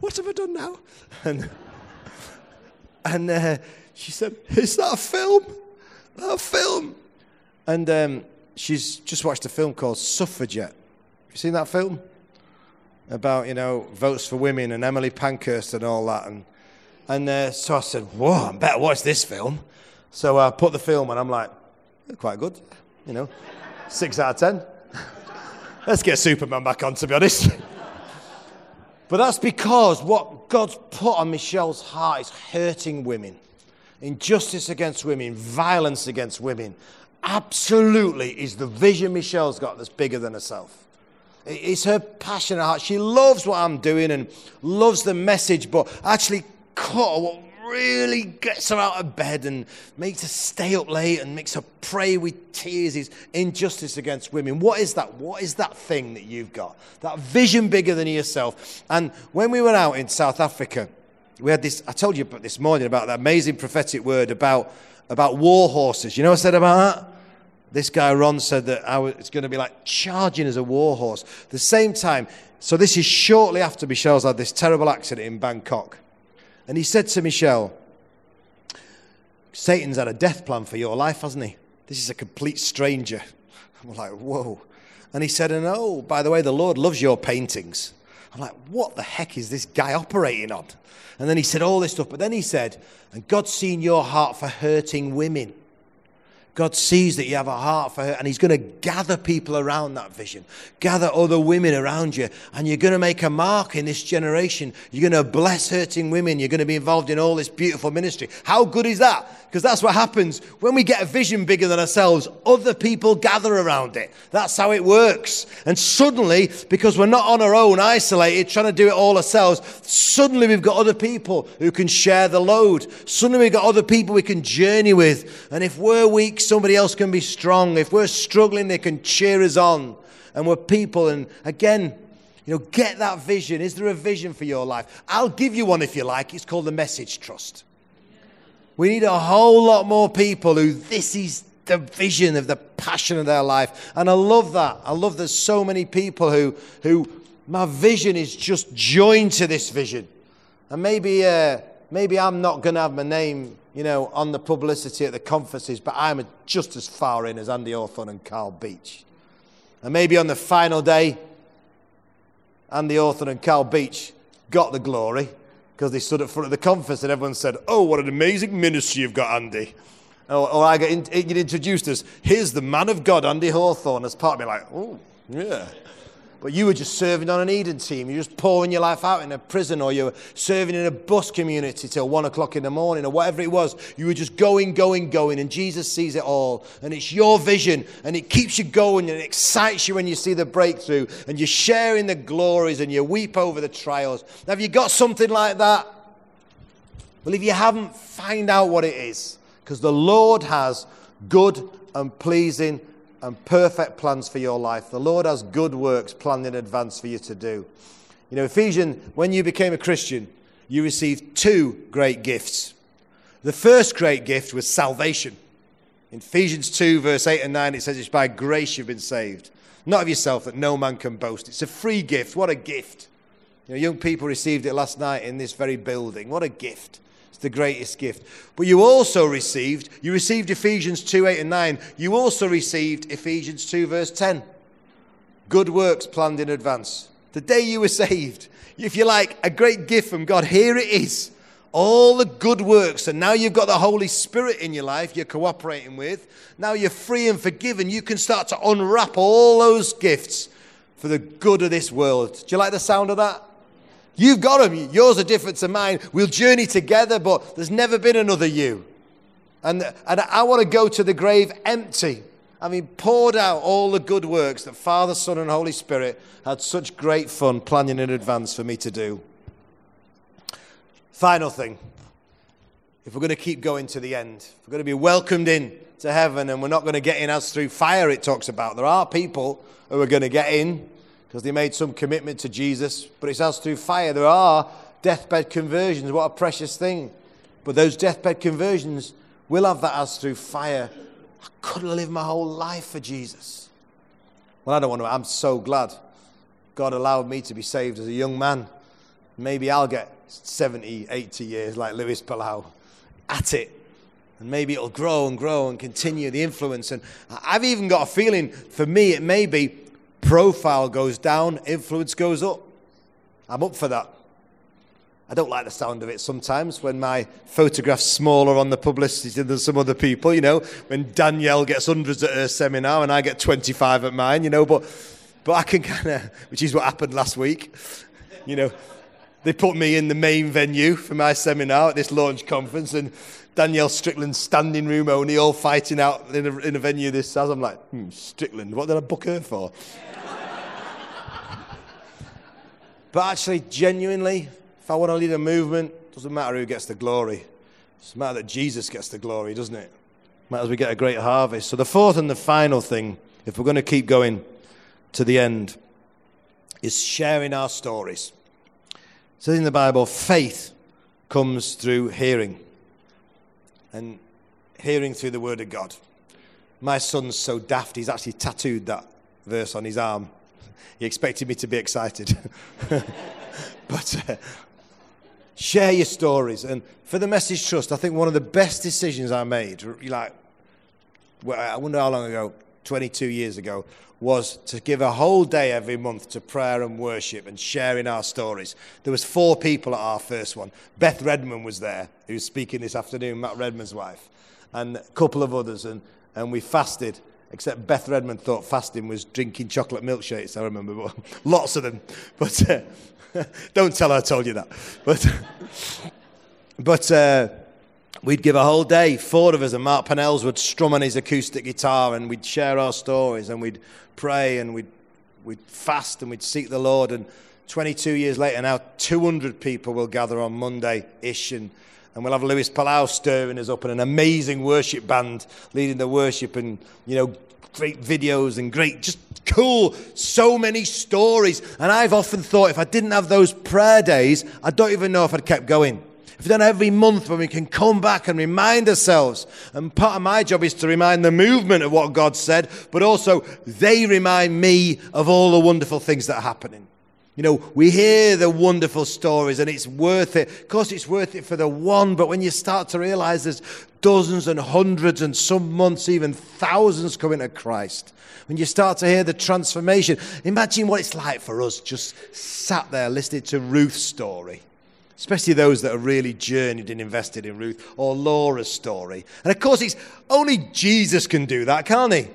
what have I done now? And, and uh, she said, Is that a film? A film? And um, she's just watched a film called Suffragette. Have you seen that film? About, you know, votes for women and Emily Pankhurst and all that. And, and uh, so I said, whoa, I better watch this film. So I put the film and I'm like, quite good, you know, six out of ten. Let's get Superman back on, to be honest. but that's because what God's put on Michelle's heart is hurting women, injustice against women, violence against women absolutely is the vision Michelle's got that's bigger than herself. It's her passion heart. She loves what I'm doing and loves the message, but actually, cut what really gets her out of bed and makes her stay up late and makes her pray with tears is injustice against women. What is that? What is that thing that you've got? That vision bigger than yourself. And when we were out in South Africa, we had this, I told you this morning about that amazing prophetic word about, about war horses. You know what I said about that? This guy, Ron, said that it's going to be like charging as a war horse. the same time, so this is shortly after Michelle's had this terrible accident in Bangkok. And he said to Michelle, Satan's had a death plan for your life, hasn't he? This is a complete stranger. I'm like, whoa. And he said, and oh, by the way, the Lord loves your paintings. I'm like, what the heck is this guy operating on? And then he said all this stuff. But then he said, and God's seen your heart for hurting women. God sees that you have a heart for her, and He's going to gather people around that vision, gather other women around you, and you're going to make a mark in this generation. You're going to bless hurting women. You're going to be involved in all this beautiful ministry. How good is that? Because that's what happens when we get a vision bigger than ourselves, other people gather around it. That's how it works. And suddenly, because we're not on our own, isolated, trying to do it all ourselves, suddenly we've got other people who can share the load. Suddenly we've got other people we can journey with. And if we're weak, somebody else can be strong. If we're struggling, they can cheer us on. And we're people. And again, you know, get that vision. Is there a vision for your life? I'll give you one if you like. It's called the message trust. We need a whole lot more people who this is the vision of the passion of their life. And I love that. I love there's so many people who, who my vision is just joined to this vision. And maybe, uh, maybe I'm not going to have my name, you know, on the publicity at the conferences, but I'm just as far in as Andy Hawthorne and Carl Beach. And maybe on the final day, Andy Hawthorne and Carl Beach got the glory because they stood at front of the conference and everyone said, Oh, what an amazing ministry you've got, Andy. Or, or I get in, introduced as, Here's the man of God, Andy Hawthorne, as part of me, like, Oh, yeah. But you were just serving on an Eden team. You're just pouring your life out in a prison, or you were serving in a bus community till one o'clock in the morning, or whatever it was. You were just going, going, going, and Jesus sees it all. And it's your vision, and it keeps you going, and it excites you when you see the breakthrough, and you're sharing the glories, and you weep over the trials. Have you got something like that? Well, if you haven't, find out what it is, because the Lord has good and pleasing and perfect plans for your life. The Lord has good works planned in advance for you to do. You know, Ephesians, when you became a Christian, you received two great gifts. The first great gift was salvation. In Ephesians 2, verse 8 and 9, it says, It's by grace you've been saved, not of yourself that no man can boast. It's a free gift. What a gift. You know, young people received it last night in this very building. What a gift. It's the greatest gift. But you also received, you received Ephesians 2 8 and 9. You also received Ephesians 2 verse 10. Good works planned in advance. The day you were saved, if you like, a great gift from God, here it is. All the good works, and now you've got the Holy Spirit in your life you're cooperating with. Now you're free and forgiven. You can start to unwrap all those gifts for the good of this world. Do you like the sound of that? You've got them. Yours are different to mine. We'll journey together, but there's never been another you. And, and I want to go to the grave empty. I mean, poured out all the good works that Father, Son, and Holy Spirit had such great fun planning in advance for me to do. Final thing if we're going to keep going to the end, we're going to be welcomed in to heaven and we're not going to get in as through fire, it talks about, there are people who are going to get in because they made some commitment to Jesus, but it's as through fire. There are deathbed conversions. What a precious thing. But those deathbed conversions will have that as through fire. I could have lived my whole life for Jesus. Well, I don't want to. I'm so glad God allowed me to be saved as a young man. Maybe I'll get 70, 80 years like Luis Palau at it. And maybe it'll grow and grow and continue the influence. And I've even got a feeling for me, it may be profile goes down, influence goes up. I'm up for that. I don't like the sound of it sometimes when my photograph's smaller on the publicity than some other people, you know, when Danielle gets hundreds at her seminar and I get 25 at mine, you know, but, but I can kind of, which is what happened last week, you know. They put me in the main venue for my seminar at this launch conference and Danielle Strickland standing room only, all fighting out in a, in a venue this size. I'm like, hmm, Strickland, what did I book her for? But actually, genuinely, if I want to lead a movement, doesn't matter who gets the glory. It doesn't matter that Jesus gets the glory, doesn't it? it matters we get a great harvest. So the fourth and the final thing, if we're going to keep going to the end, is sharing our stories. Says in the Bible, faith comes through hearing. And hearing through the word of God. My son's so daft, he's actually tattooed that verse on his arm. He expected me to be excited. but uh, share your stories. And for the Message Trust, I think one of the best decisions I made, like, well, I wonder how long ago, 22 years ago, was to give a whole day every month to prayer and worship and sharing our stories. There was four people at our first one. Beth Redman was there, who's speaking this afternoon, Matt Redman's wife, and a couple of others. And, and we fasted Except Beth Redman thought fasting was drinking chocolate milkshakes, I remember. Lots of them. But uh, don't tell her I told you that. But, but uh, we'd give a whole day. Four of us, and Mark Pennells would strum on his acoustic guitar, and we'd share our stories, and we'd pray, and we'd, we'd fast, and we'd seek the Lord. And 22 years later now, 200 people will gather on Monday ish. And and we'll have Luis Palau stirring us up and an amazing worship band leading the worship and, you know, great videos and great, just cool, so many stories. And I've often thought if I didn't have those prayer days, I don't even know if I'd kept going. If done every month when we can come back and remind ourselves. And part of my job is to remind the movement of what God said, but also they remind me of all the wonderful things that are happening. You know, we hear the wonderful stories and it's worth it. Of course, it's worth it for the one, but when you start to realize there's dozens and hundreds and some months, even thousands coming to Christ, when you start to hear the transformation, imagine what it's like for us just sat there listening to Ruth's story. Especially those that are really journeyed and invested in Ruth or Laura's story. And of course, it's only Jesus can do that, can't he?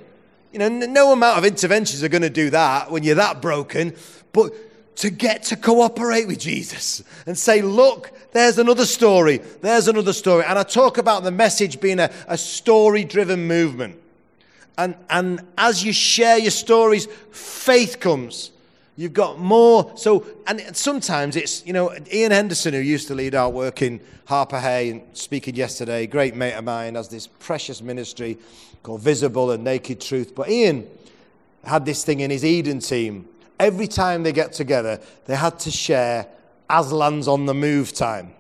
You know, no amount of interventions are going to do that when you're that broken. But to get to cooperate with Jesus and say, look, there's another story, there's another story. And I talk about the message being a, a story driven movement. And, and as you share your stories, faith comes. You've got more. So, and sometimes it's, you know, Ian Henderson, who used to lead our work in Harpurhey and speaking yesterday, great mate of mine, has this precious ministry called Visible and Naked Truth. But Ian had this thing in his Eden team every time they get together, they had to share Aslan's on the move time.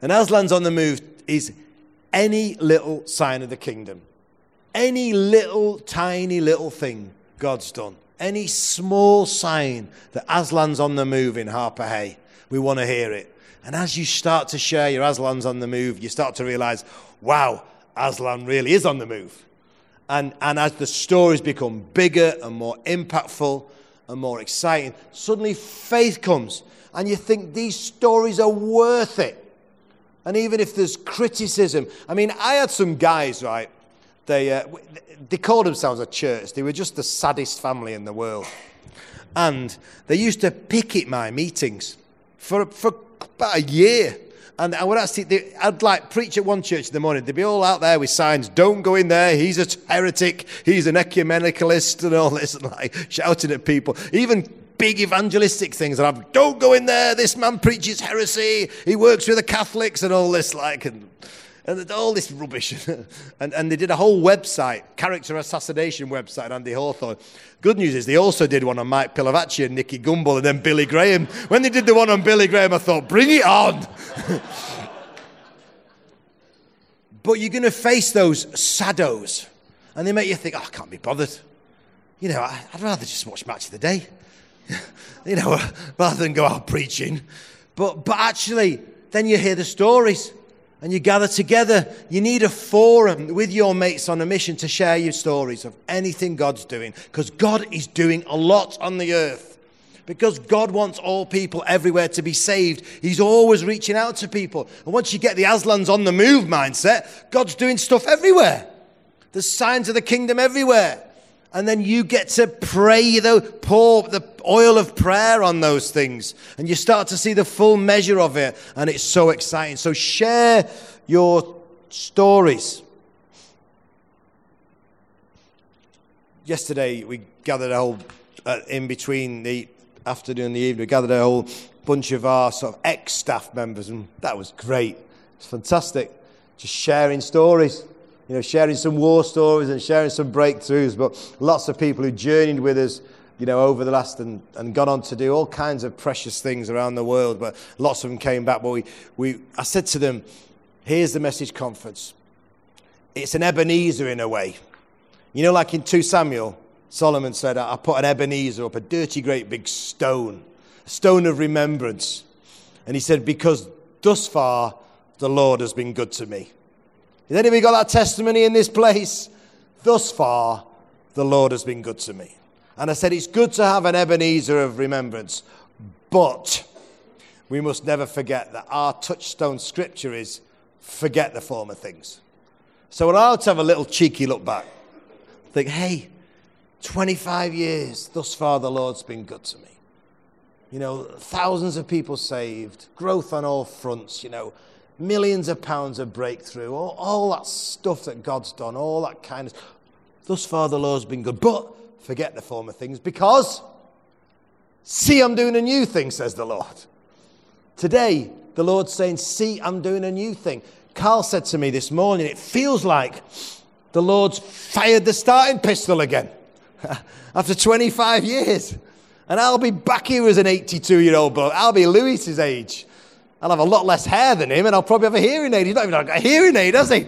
And Aslan's on the move is any little sign of the kingdom, any little tiny little thing God's done, any small sign that Aslan's on the move in Harpurhey, we want to hear it. And as you start to share your Aslan's on the move, you start to realize, wow, Aslan really is on the move. And, and as the stories become bigger and more impactful, and more exciting. Suddenly, faith comes, and you think these stories are worth it. And even if there's criticism, I mean, I had some guys, right? They, uh, they called themselves a church. They were just the saddest family in the world. And they used to picket my meetings for, for about a year. And I would actually, they, I'd like preach at one church in the morning. They'd be all out there with signs, don't go in there. He's a heretic. He's an ecumenicalist and all this, and like shouting at people. Even big evangelistic things. And I'm, don't go in there. This man preaches heresy. He works with the Catholics and all this, like, and, and all this rubbish. and, and they did a whole website, character assassination website, Andy Hawthorne. Good news is they also did one on Mike Pilavachi and Nicky Gumbel and then Billy Graham. When they did the one on Billy Graham, I thought, bring it on. but you're going to face those saddos, and they make you think, oh, I can't be bothered. You know, I'd rather just watch Match of the Day, you know, rather than go out preaching. But, but actually, then you hear the stories and you gather together. You need a forum with your mates on a mission to share your stories of anything God's doing because God is doing a lot on the earth. Because God wants all people everywhere to be saved. He's always reaching out to people. And once you get the Aslan's on the move mindset, God's doing stuff everywhere. There's signs of the kingdom everywhere. And then you get to pray, though, pour the oil of prayer on those things. And you start to see the full measure of it. And it's so exciting. So share your stories. Yesterday, we gathered a whole, uh, in between the afternoon and the evening, we gathered a whole bunch of our sort of ex staff members. And that was great. It's fantastic. Just sharing stories you know, sharing some war stories and sharing some breakthroughs, but lots of people who journeyed with us, you know, over the last and, and gone on to do all kinds of precious things around the world. But lots of them came back. But we, we, I said to them, here's the message conference. It's an Ebenezer in a way. You know, like in 2 Samuel, Solomon said, I put an Ebenezer up, a dirty, great big stone, a stone of remembrance. And he said, because thus far the Lord has been good to me. Has anybody got that testimony in this place? Thus far, the Lord has been good to me. And I said, it's good to have an Ebenezer of remembrance, but we must never forget that our touchstone scripture is forget the former things. So I like to have a little cheeky look back, think, hey, 25 years, thus far the Lord's been good to me. You know, thousands of people saved, growth on all fronts, you know, millions of pounds of breakthrough, all, all that stuff that God's done, all that kind of. Thus far, the Lord's been good. But forget the former things because, see, I'm doing a new thing, says the Lord. Today, the Lord's saying, see, I'm doing a new thing. Carl said to me this morning, it feels like the Lord's fired the starting pistol again after 25 years. And I'll be back here as an 82 year old bloke. I'll be Louis's age. I'll have a lot less hair than him and I'll probably have a hearing aid. He's not even got a hearing aid, has he?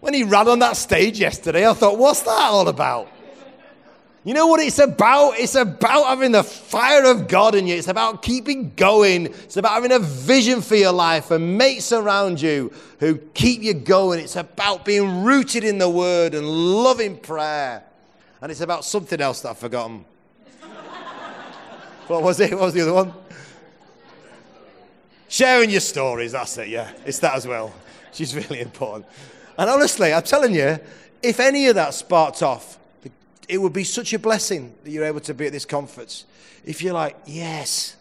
When he ran on that stage yesterday, I thought, what's that all about? You know what it's about? It's about having the fire of God in you. It's about keeping going. It's about having a vision for your life and mates around you who keep you going. It's about being rooted in the word and loving prayer. And it's about something else that I've forgotten. what was it? What was the other one? Sharing your stories, that's it, yeah. It's that as well. She's really important. And honestly, I'm telling you, if any of that sparked off, it would be such a blessing that you're able to be at this conference. If you're like, yes,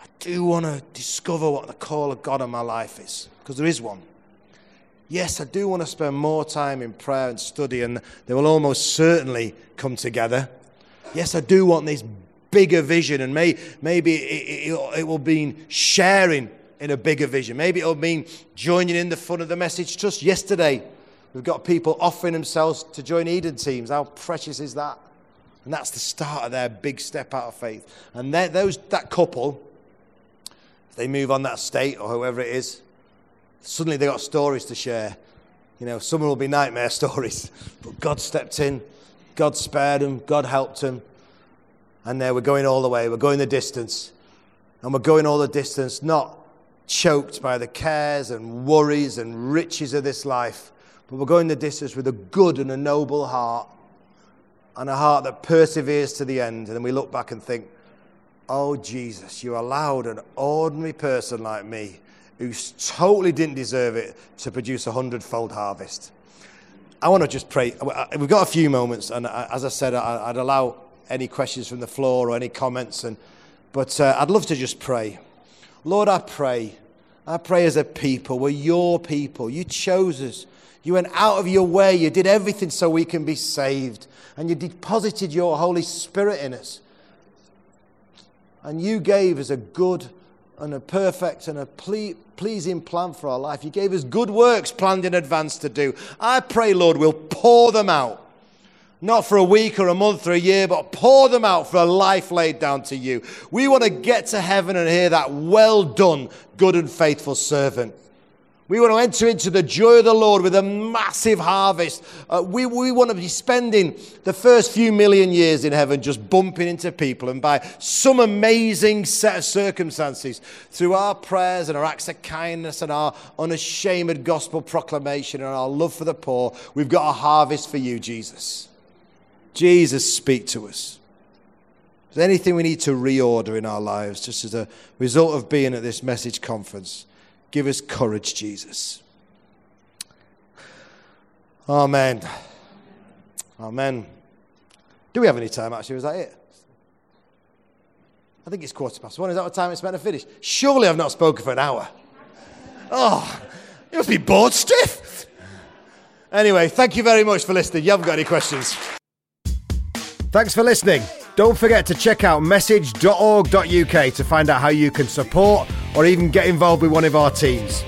I do want to discover what the call of God on my life is, because there is one. Yes, I do want to spend more time in prayer and study, and they will almost certainly come together. Yes, I do want this bigger vision, and may, maybe it, it, it will mean sharing in a bigger vision. Maybe it'll mean joining in the fun of the message trust. Yesterday, we've got people offering themselves to join Eden teams. How precious is that? And that's the start of their big step out of faith. And those, that couple, if they move on that state or whoever it is, suddenly they've got stories to share. You know, some will be nightmare stories, but God stepped in, God spared them, God helped them. And there we're going all the way, we're going the distance. And we're going all the distance, not choked by the cares and worries and riches of this life, but we're going the distance with a good and a noble heart and a heart that perseveres to the end. And then we look back and think, oh, Jesus, you allowed an ordinary person like me who totally didn't deserve it to produce a hundredfold harvest. I want to just pray. We've got a few moments, and uh, as I said, I'd allow any questions from the floor or any comments. And, but uh, I'd love to just pray. Lord, I pray. I pray as a people. We're your people. You chose us. You went out of your way. You did everything so we can be saved. And you deposited your Holy Spirit in us. And you gave us a good and a perfect and a ple- pleasing plan for our life. You gave us good works planned in advance to do. I pray, Lord, we'll pour them out not for a week or a month or a year, but pour them out for a life laid down to you. We want to get to heaven and hear that well done, good and faithful servant. We want to enter into the joy of the Lord with a massive harvest. Uh, we, we want to be spending the first few million years in heaven just bumping into people. And by some amazing set of circumstances, through our prayers and our acts of kindness and our unashamed gospel proclamation and our love for the poor, we've got a harvest for you, Jesus. Jesus, speak to us. Is there anything we need to reorder in our lives just as a result of being at this message conference? Give us courage, Jesus. Amen. Amen. Do we have any time actually? Is that it? I think it's quarter past one. Is that what time it's meant to finish? Surely I've not spoken for an hour. Oh, you must be bored stiff. Anyway, thank you very much for listening. You haven't got any questions. Thanks for listening. Don't forget to check out message.org.uk to find out how you can support or even get involved with one of our teams.